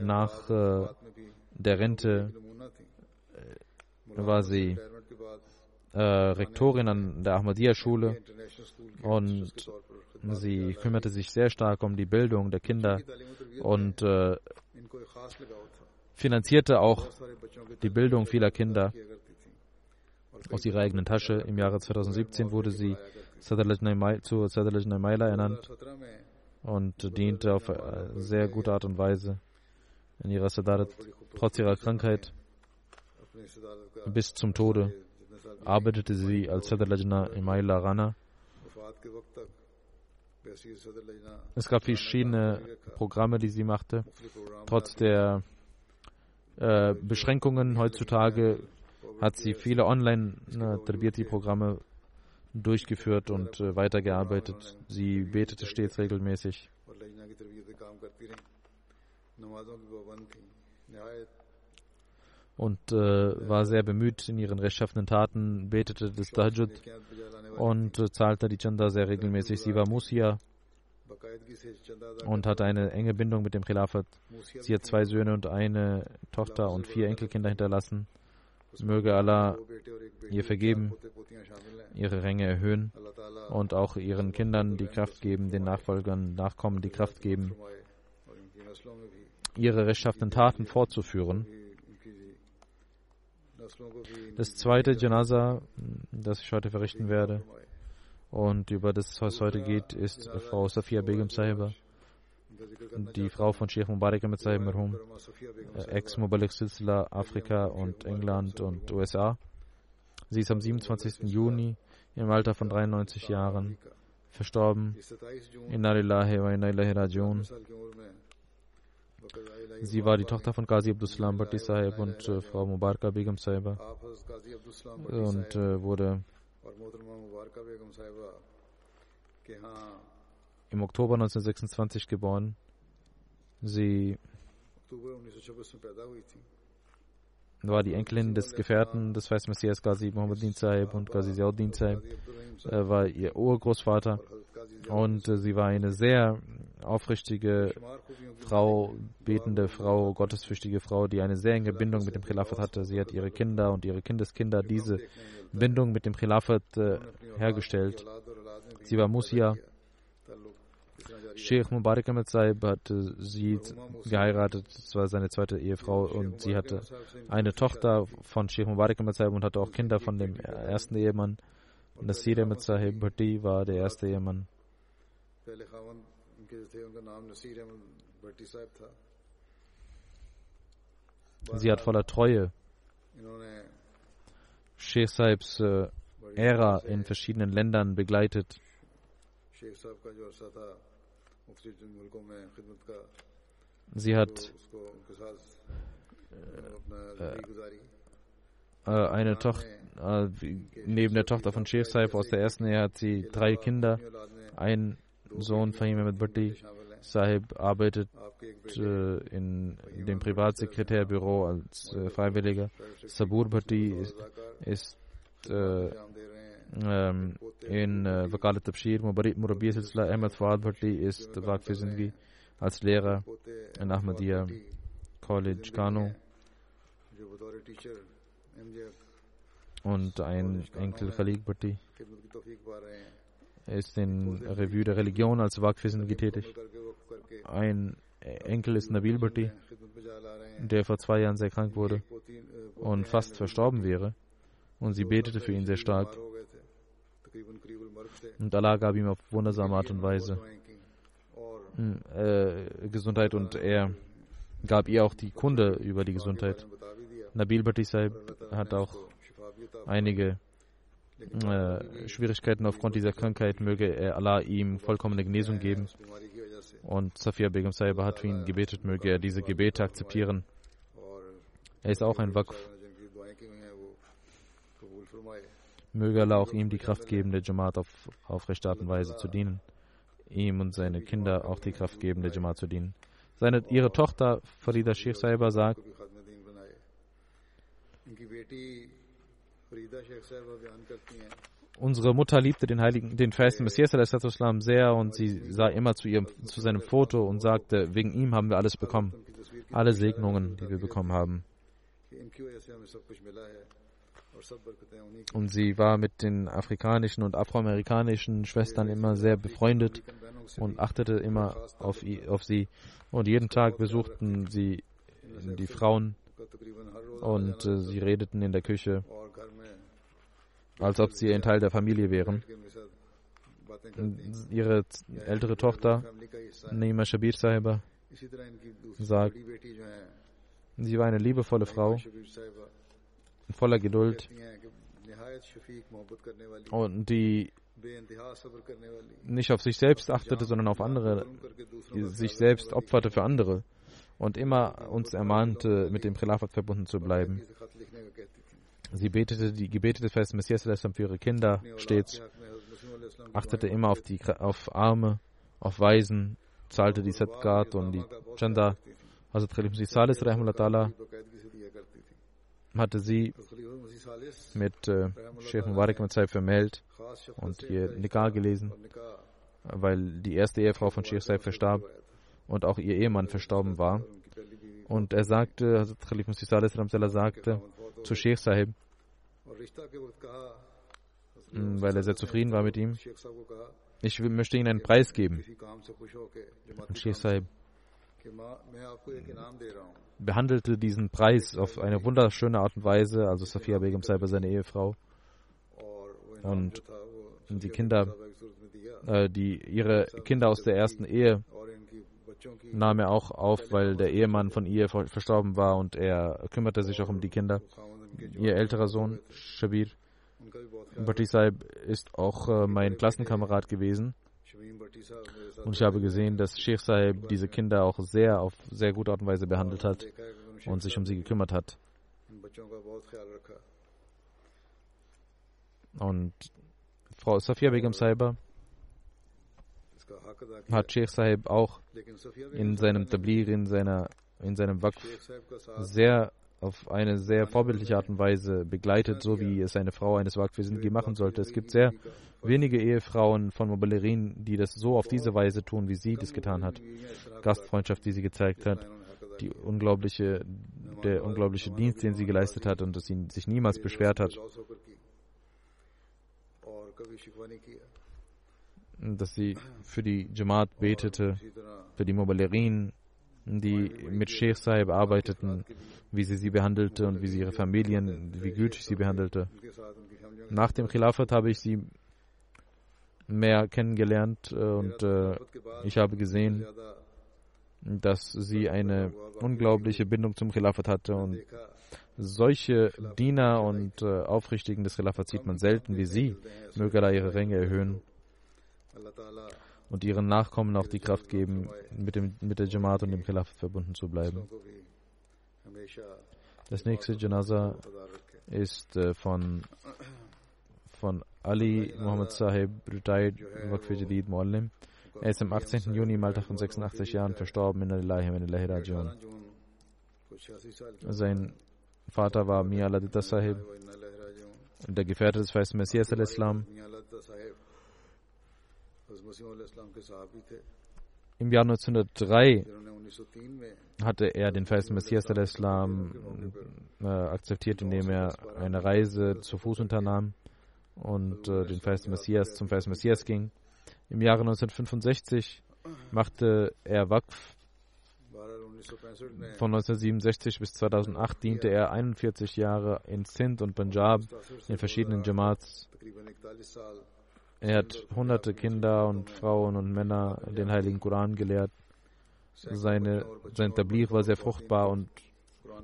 Nach äh, der Rente äh, war sie äh, Rektorin an der Ahmadiyya-Schule und sie kümmerte sich sehr stark um die Bildung der Kinder und äh, finanzierte auch die Bildung vieler Kinder aus ihrer eigenen Tasche. Im Jahre 2017 wurde sie zu Sadalaj Maila ernannt und diente auf sehr gute Art und Weise in ihrer Sadarat trotz ihrer Krankheit bis zum Tode arbeitete sie als Sadr Lajna Imaila Rana. Es gab verschiedene Programme, die sie machte. Trotz der äh, Beschränkungen heutzutage hat sie viele Online-Tarbiyati-Programme durchgeführt und äh, weitergearbeitet. Sie betete stets regelmäßig und äh, war sehr bemüht in ihren rechtschaffenen Taten, betete das Tahajjud und äh, zahlte die Chanda sehr regelmäßig. Sie war Musia und hatte eine enge Bindung mit dem Khilafat. Sie hat zwei Söhne und eine Tochter und vier Enkelkinder hinterlassen. Möge Allah ihr vergeben, ihre Ränge erhöhen und auch ihren Kindern die Kraft geben, den Nachfolgern, Nachkommen die Kraft geben, ihre rechtschaffenen Taten fortzuführen. Das zweite Janaza, das ich heute verrichten werde, Und über das, was heute geht, ist Frau Safia Begum Sahiba, die Frau von Sheikh Mubarak Ahmed Sahib Marhum, äh, Ex-Mubalik Silsila, Afrika und England und USA. Sie ist am 27. Juni im Alter von 93 Jahren verstorben. Sie war die Tochter von Qazi Abdussalam Bhatti Sahib und äh, Frau Mubaraka Begum Sahiba und äh, wurde im Oktober 1926 geboren. Sie war die Enkelin des Gefährten des Feist Messias Ghazi Muhammadin Sahib und Ghazi Ziauddin Sahib, äh, war ihr Urgroßvater und äh, sie war eine sehr aufrichtige Frau, betende Frau, gottesfürchtige Frau, die eine sehr enge Bindung mit dem Khilafat hatte. Sie hat ihre Kinder und ihre Kindeskinder diese Bindung mit dem Khilafat äh, hergestellt. Sie war Musia. Sheikh Mubarak Ahmed Saib hatte sie geheiratet, das war seine zweite Ehefrau und sie hatte eine Tochter von Sheikh Mubarak Ahmed Saib und hatte auch Kinder von dem ersten Ehemann. Nasir Ahmed Sahib Bhatti war der erste Ehemann. Sie hat voller Treue Sheikh Saibs äh, Ära in verschiedenen Ländern begleitet. Sie hat äh, eine Tochter, äh, neben der Tochter von Sheikh Saib aus der ersten Ehe hat sie drei Kinder. Ein Sohn Fahim Ahmed Bhatti Sahib arbeitet äh, in dem Privatsekretärbüro als äh, Freiwilliger. Sabur Bhatti ist, ist in äh, Wakalat Tabshir. Murabi Silsila Ahmed Fawad Bhatti ist Waqf Zindgi als Lehrer in Ahmadiyya College Kano. Und ein Enkel Khalik Bhatti ist in Revue der Religion als Waqf-Zindgi tätig. Ein Enkel ist Nabil Bhatti, der vor zwei Jahren sehr krank wurde und fast verstorben wäre. Und sie betete für ihn sehr stark. Und Allah gab ihm auf wundersame Art und Weise äh, Gesundheit und er gab ihr auch die Kunde über die Gesundheit. Nabil Bhatti Sahib hat auch einige äh, Schwierigkeiten aufgrund dieser Krankheit. Möge Allah ihm vollkommene Genesung geben. Und Safia Begum Sahib hat für ihn gebetet, möge er diese Gebete akzeptieren. Er ist auch ein Waqf. Möge Allah auch ihm die Kraft geben, der Jamaat auf aufrechte Art und Weise zu dienen. Ihm und seine Kinder auch die Kraft geben, der Jamaat zu dienen. Seine, ihre Tochter Farida Sheikh Saiba sagt, Unsere Mutter liebte den heiligen, den festen Messias sehr und sie sah immer zu ihrem, zu seinem Foto und sagte, wegen ihm haben wir alles bekommen. Alle Segnungen, die wir bekommen haben. Und sie war mit den afrikanischen und afroamerikanischen Schwestern immer sehr befreundet und achtete immer auf, auf sie. Und jeden Tag besuchten sie die Frauen und äh, sie redeten in der Küche als ob sie ein Teil der Familie wären. Ihre ältere Tochter, Naima Shabir Sahiba, sagt, sie war eine liebevolle Frau, voller Geduld und die nicht auf sich selbst achtete, sondern auf andere, sich selbst opferte für andere und immer uns ermahnte, mit dem Khilafat verbunden zu bleiben. Sie betete die Gebete des festen Messias für ihre Kinder stets, achtete immer auf, die, auf Arme, auf Waisen, zahlte die Sadqat und die Chanda. Also Khalif Salis hatte sie mit äh, Sheikh Mubarak mit Saib vermählt und ihr Nikah gelesen, weil die erste Ehefrau von Sheikh Saib verstarb und auch ihr Ehemann verstorben war. Und er sagte, Hazrat Khalif Musi Salis sagte zu Sheikh Sahib, weil er sehr zufrieden war mit ihm. Ich möchte Ihnen einen Preis geben. Und Sheikh Sahib behandelte diesen Preis auf eine wunderschöne Art und Weise, also Safia Begum Sahib, seine Ehefrau. Und die Kinder, äh, die ihre Kinder aus der ersten Ehe nahm er auch auf, weil der Ehemann von ihr verstorben war und er kümmerte sich auch um die Kinder. Ihr älterer Sohn, Shabir Bhatti Sahib, ist auch äh, mein Klassenkamerad gewesen. Und ich habe gesehen, dass Sheikh Sahib diese Kinder auch sehr auf sehr gute Art und Weise behandelt hat und sich um sie gekümmert hat. Und Frau Safia Begum Saiba hat Sheikh Sahib auch in seinem Tablir, in, seiner, in seinem Waqf sehr auf eine sehr vorbildliche Art und Weise begleitet, so wie es eine Frau eines Waqf-Wesentlichen machen sollte. Es gibt sehr wenige Ehefrauen von Mobilerin, die das so auf diese Weise tun, wie sie das getan hat. Gastfreundschaft, die sie gezeigt hat, die unglaubliche, der unglaubliche Dienst, den sie geleistet hat und dass sie sich niemals beschwert hat dass sie für die Jamaat betete, für die Mobilerien, die mit Sheikh Sahib arbeiteten, wie sie sie behandelte und wie sie ihre Familien, wie gütig sie behandelte. Nach dem Khilafat habe ich sie mehr kennengelernt äh, und äh, ich habe gesehen, dass sie eine unglaubliche Bindung zum Khilafat hatte und solche Diener und äh, Aufrichtigen des Khilafat sieht man selten wie sie. Möge Allah ihre Ränge erhöhen und ihren Nachkommen auch die Kraft geben, mit, dem, mit der Jamaat und dem Khilafat verbunden zu bleiben. Das nächste Janaza ist äh, von, von Ali Muhammad Sahib, retired Waqf Jadid Muallim. Er ist am 18. Juni im Alter von 86 Jahren verstorben in Alilahi wa Ilahi Rajiun. Sein Vater war Mia Ladita Sahib, der Gefährte des Feisten Messias al-Islam. Im Jahr 1903 hatte er den Feisten Messias al-Islam äh, akzeptiert, indem er eine Reise zu Fuß unternahm und äh, den Feisten Messias zum Feisten Messias ging. Im Jahre 1965 machte er Waqf. Von 1967 bis 2008 diente er 41 Jahre in Sindh und Punjab in verschiedenen Jamaats. Er hat hunderte Kinder und Frauen und Männer den Heiligen Koran gelehrt. Seine, sein Tablir war sehr fruchtbar und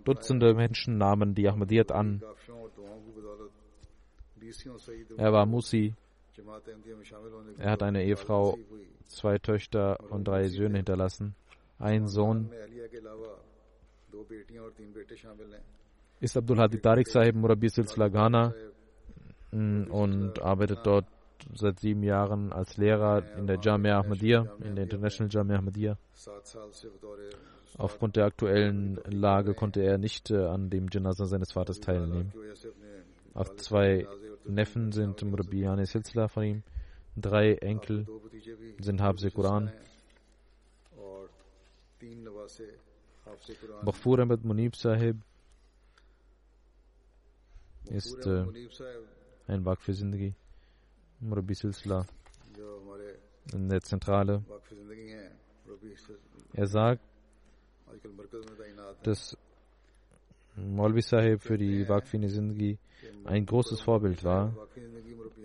Dutzende Menschen nahmen die Ahmadiyyat an. Er war Musi. Er hat eine Ehefrau, zwei Töchter und drei Söhne hinterlassen. Ein Sohn ist Abdul Hadi Tariq Sahib Murabi Silsila mm, und arbeitet dort seit sieben Jahren als Lehrer in der Jamia Ahmadiyya, in der International Jamia Ahmadiyya. Aufgrund der aktuellen Lage konnte er nicht äh, an dem Janaza seines Vaters teilnehmen. Auch zwei Neffen sind Murabbiyane Silsila von ihm, drei Enkel sind Habse Quran. Bakhfur Ahmed Munib Sahib ist äh, ein Waqf für Zindagi. Murabi Silsila in der Zentrale. Er sagt, dass Maulvi Sahib für die Waqfine Zindagi ein großes Vorbild war.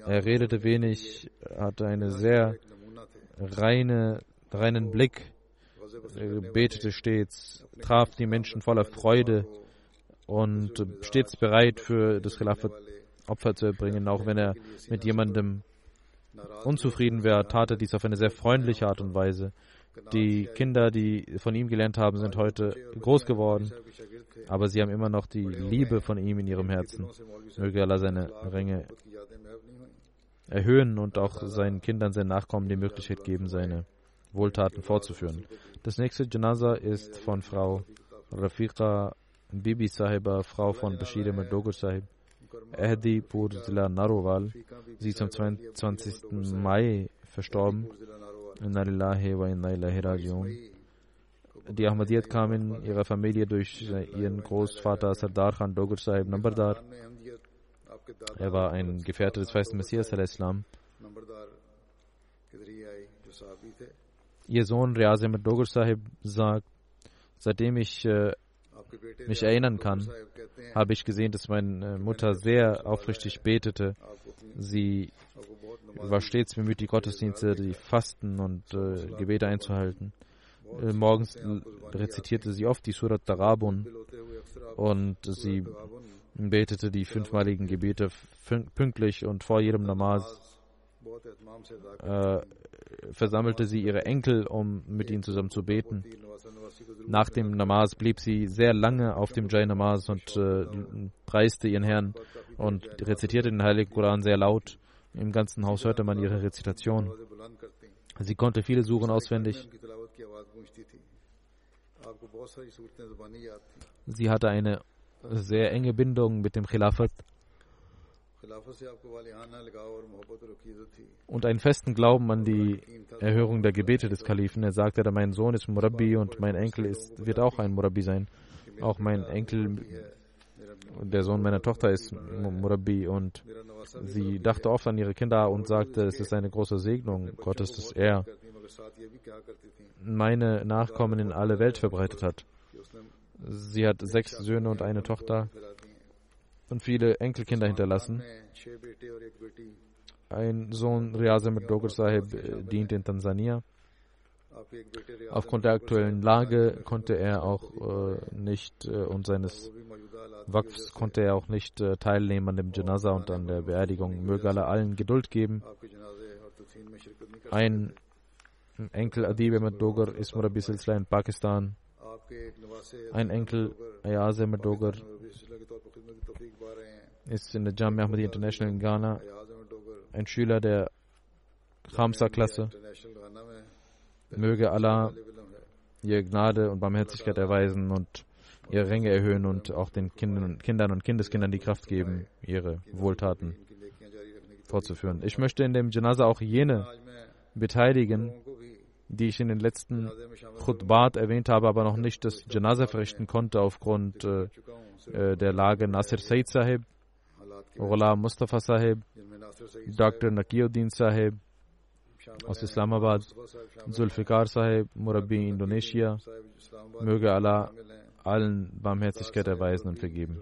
Er redete wenig, hatte einen sehr reine, reinen Blick, betete stets, traf die Menschen voller Freude und stets bereit für das Khilafat Opfer zu erbringen, auch wenn er mit jemandem unzufrieden wäre, tat er dies auf eine sehr freundliche Art und Weise. Die Kinder, die von ihm gelernt haben, sind heute groß geworden, aber sie haben immer noch die Liebe von ihm in ihrem Herzen. Möge Allah seine Ränge erhöhen und auch seinen Kindern, seinen Nachkommen die Möglichkeit geben, seine Wohltaten fortzuführen. Das nächste Janaza ist von Frau Rafiqa Bibi Sahiba, Frau von Bashir Madogo Sahib. Ehdipur Zila Narowal. Sie ist am 22. Mai verstorben. Die Ahmadiyyat kam in ihrer Familie durch ihren Großvater Sardar Khan Dogur Sahib Nambardar. Er war ein Gefährte des feisten Messias al-Islam. Ihr Sohn Riaz Ahmed Dogur Sahib sagt, seitdem ich äh, mich erinnern kann, habe ich gesehen, dass meine Mutter sehr aufrichtig betete. Sie war stets bemüht, die Gottesdienste, die Fasten und äh, Gebete einzuhalten. Äh, morgens rezitierte sie oft die Surat Darabun und sie betete die fünfmaligen Gebete pünktlich und vor jedem Namaz äh, versammelte sie ihre Enkel, um mit ihnen zusammen zu beten. Nach dem Namaz blieb sie sehr lange auf dem Jai Namaz und äh, preiste ihren Herrn und rezitierte den Heiligen Koran sehr laut. Im ganzen Haus hörte man ihre Rezitation. Sie konnte viele Suchen auswendig. Sie hatte eine sehr enge Bindung mit dem Khilafat und einen festen Glauben an die Erhörung der Gebete des Kalifen. Er sagte, mein Sohn ist Murabi und mein Enkel ist, wird auch ein Murabi sein. Auch mein Enkel, der Sohn meiner Tochter, ist Murabi und sie dachte oft an ihre Kinder und sagte, es ist eine große Segnung Gottes, dass er meine Nachkommen in alle Welt verbreitet hat. Sie hat sechs Söhne und eine Tochter und viele Enkelkinder hinterlassen. Ein Sohn Riaz Ahmed Dogur Sahib äh, dient in Tansania. Aufgrund der aktuellen Lage konnte er auch äh, nicht äh, und seines Waqfs konnte er auch nicht äh, teilnehmen an dem Janaza und an der Beerdigung. Möge Allah allen Geduld geben. Ein Enkel Adib Ahmed Dogar ist Murabi Silsila in Pakistan. Ein Enkel Ayaz Ahmed Dogar ist in der Jamia Ahmadi International in Ghana ein Schüler der Khamsa-Klasse. Möge Allah ihr Gnade und Barmherzigkeit erweisen und ihre Ränge erhöhen und auch den Kindern und Kindeskindern die Kraft geben, ihre Wohltaten fortzuführen. Ich möchte in dem Janaza auch jene beteiligen, die ich in den letzten Khutbat erwähnt habe, aber noch nicht das Janaza verrichten konnte aufgrund äh, äh der Lage Nasir Said Sahib, Ghulam Mustafa Sahib, Dr. Nakiuddin Sahib aus Islamabad, Zulfikar Sahib, Murabi Indonesia. Möge Allah allen Barmherzigkeit erweisen und vergeben.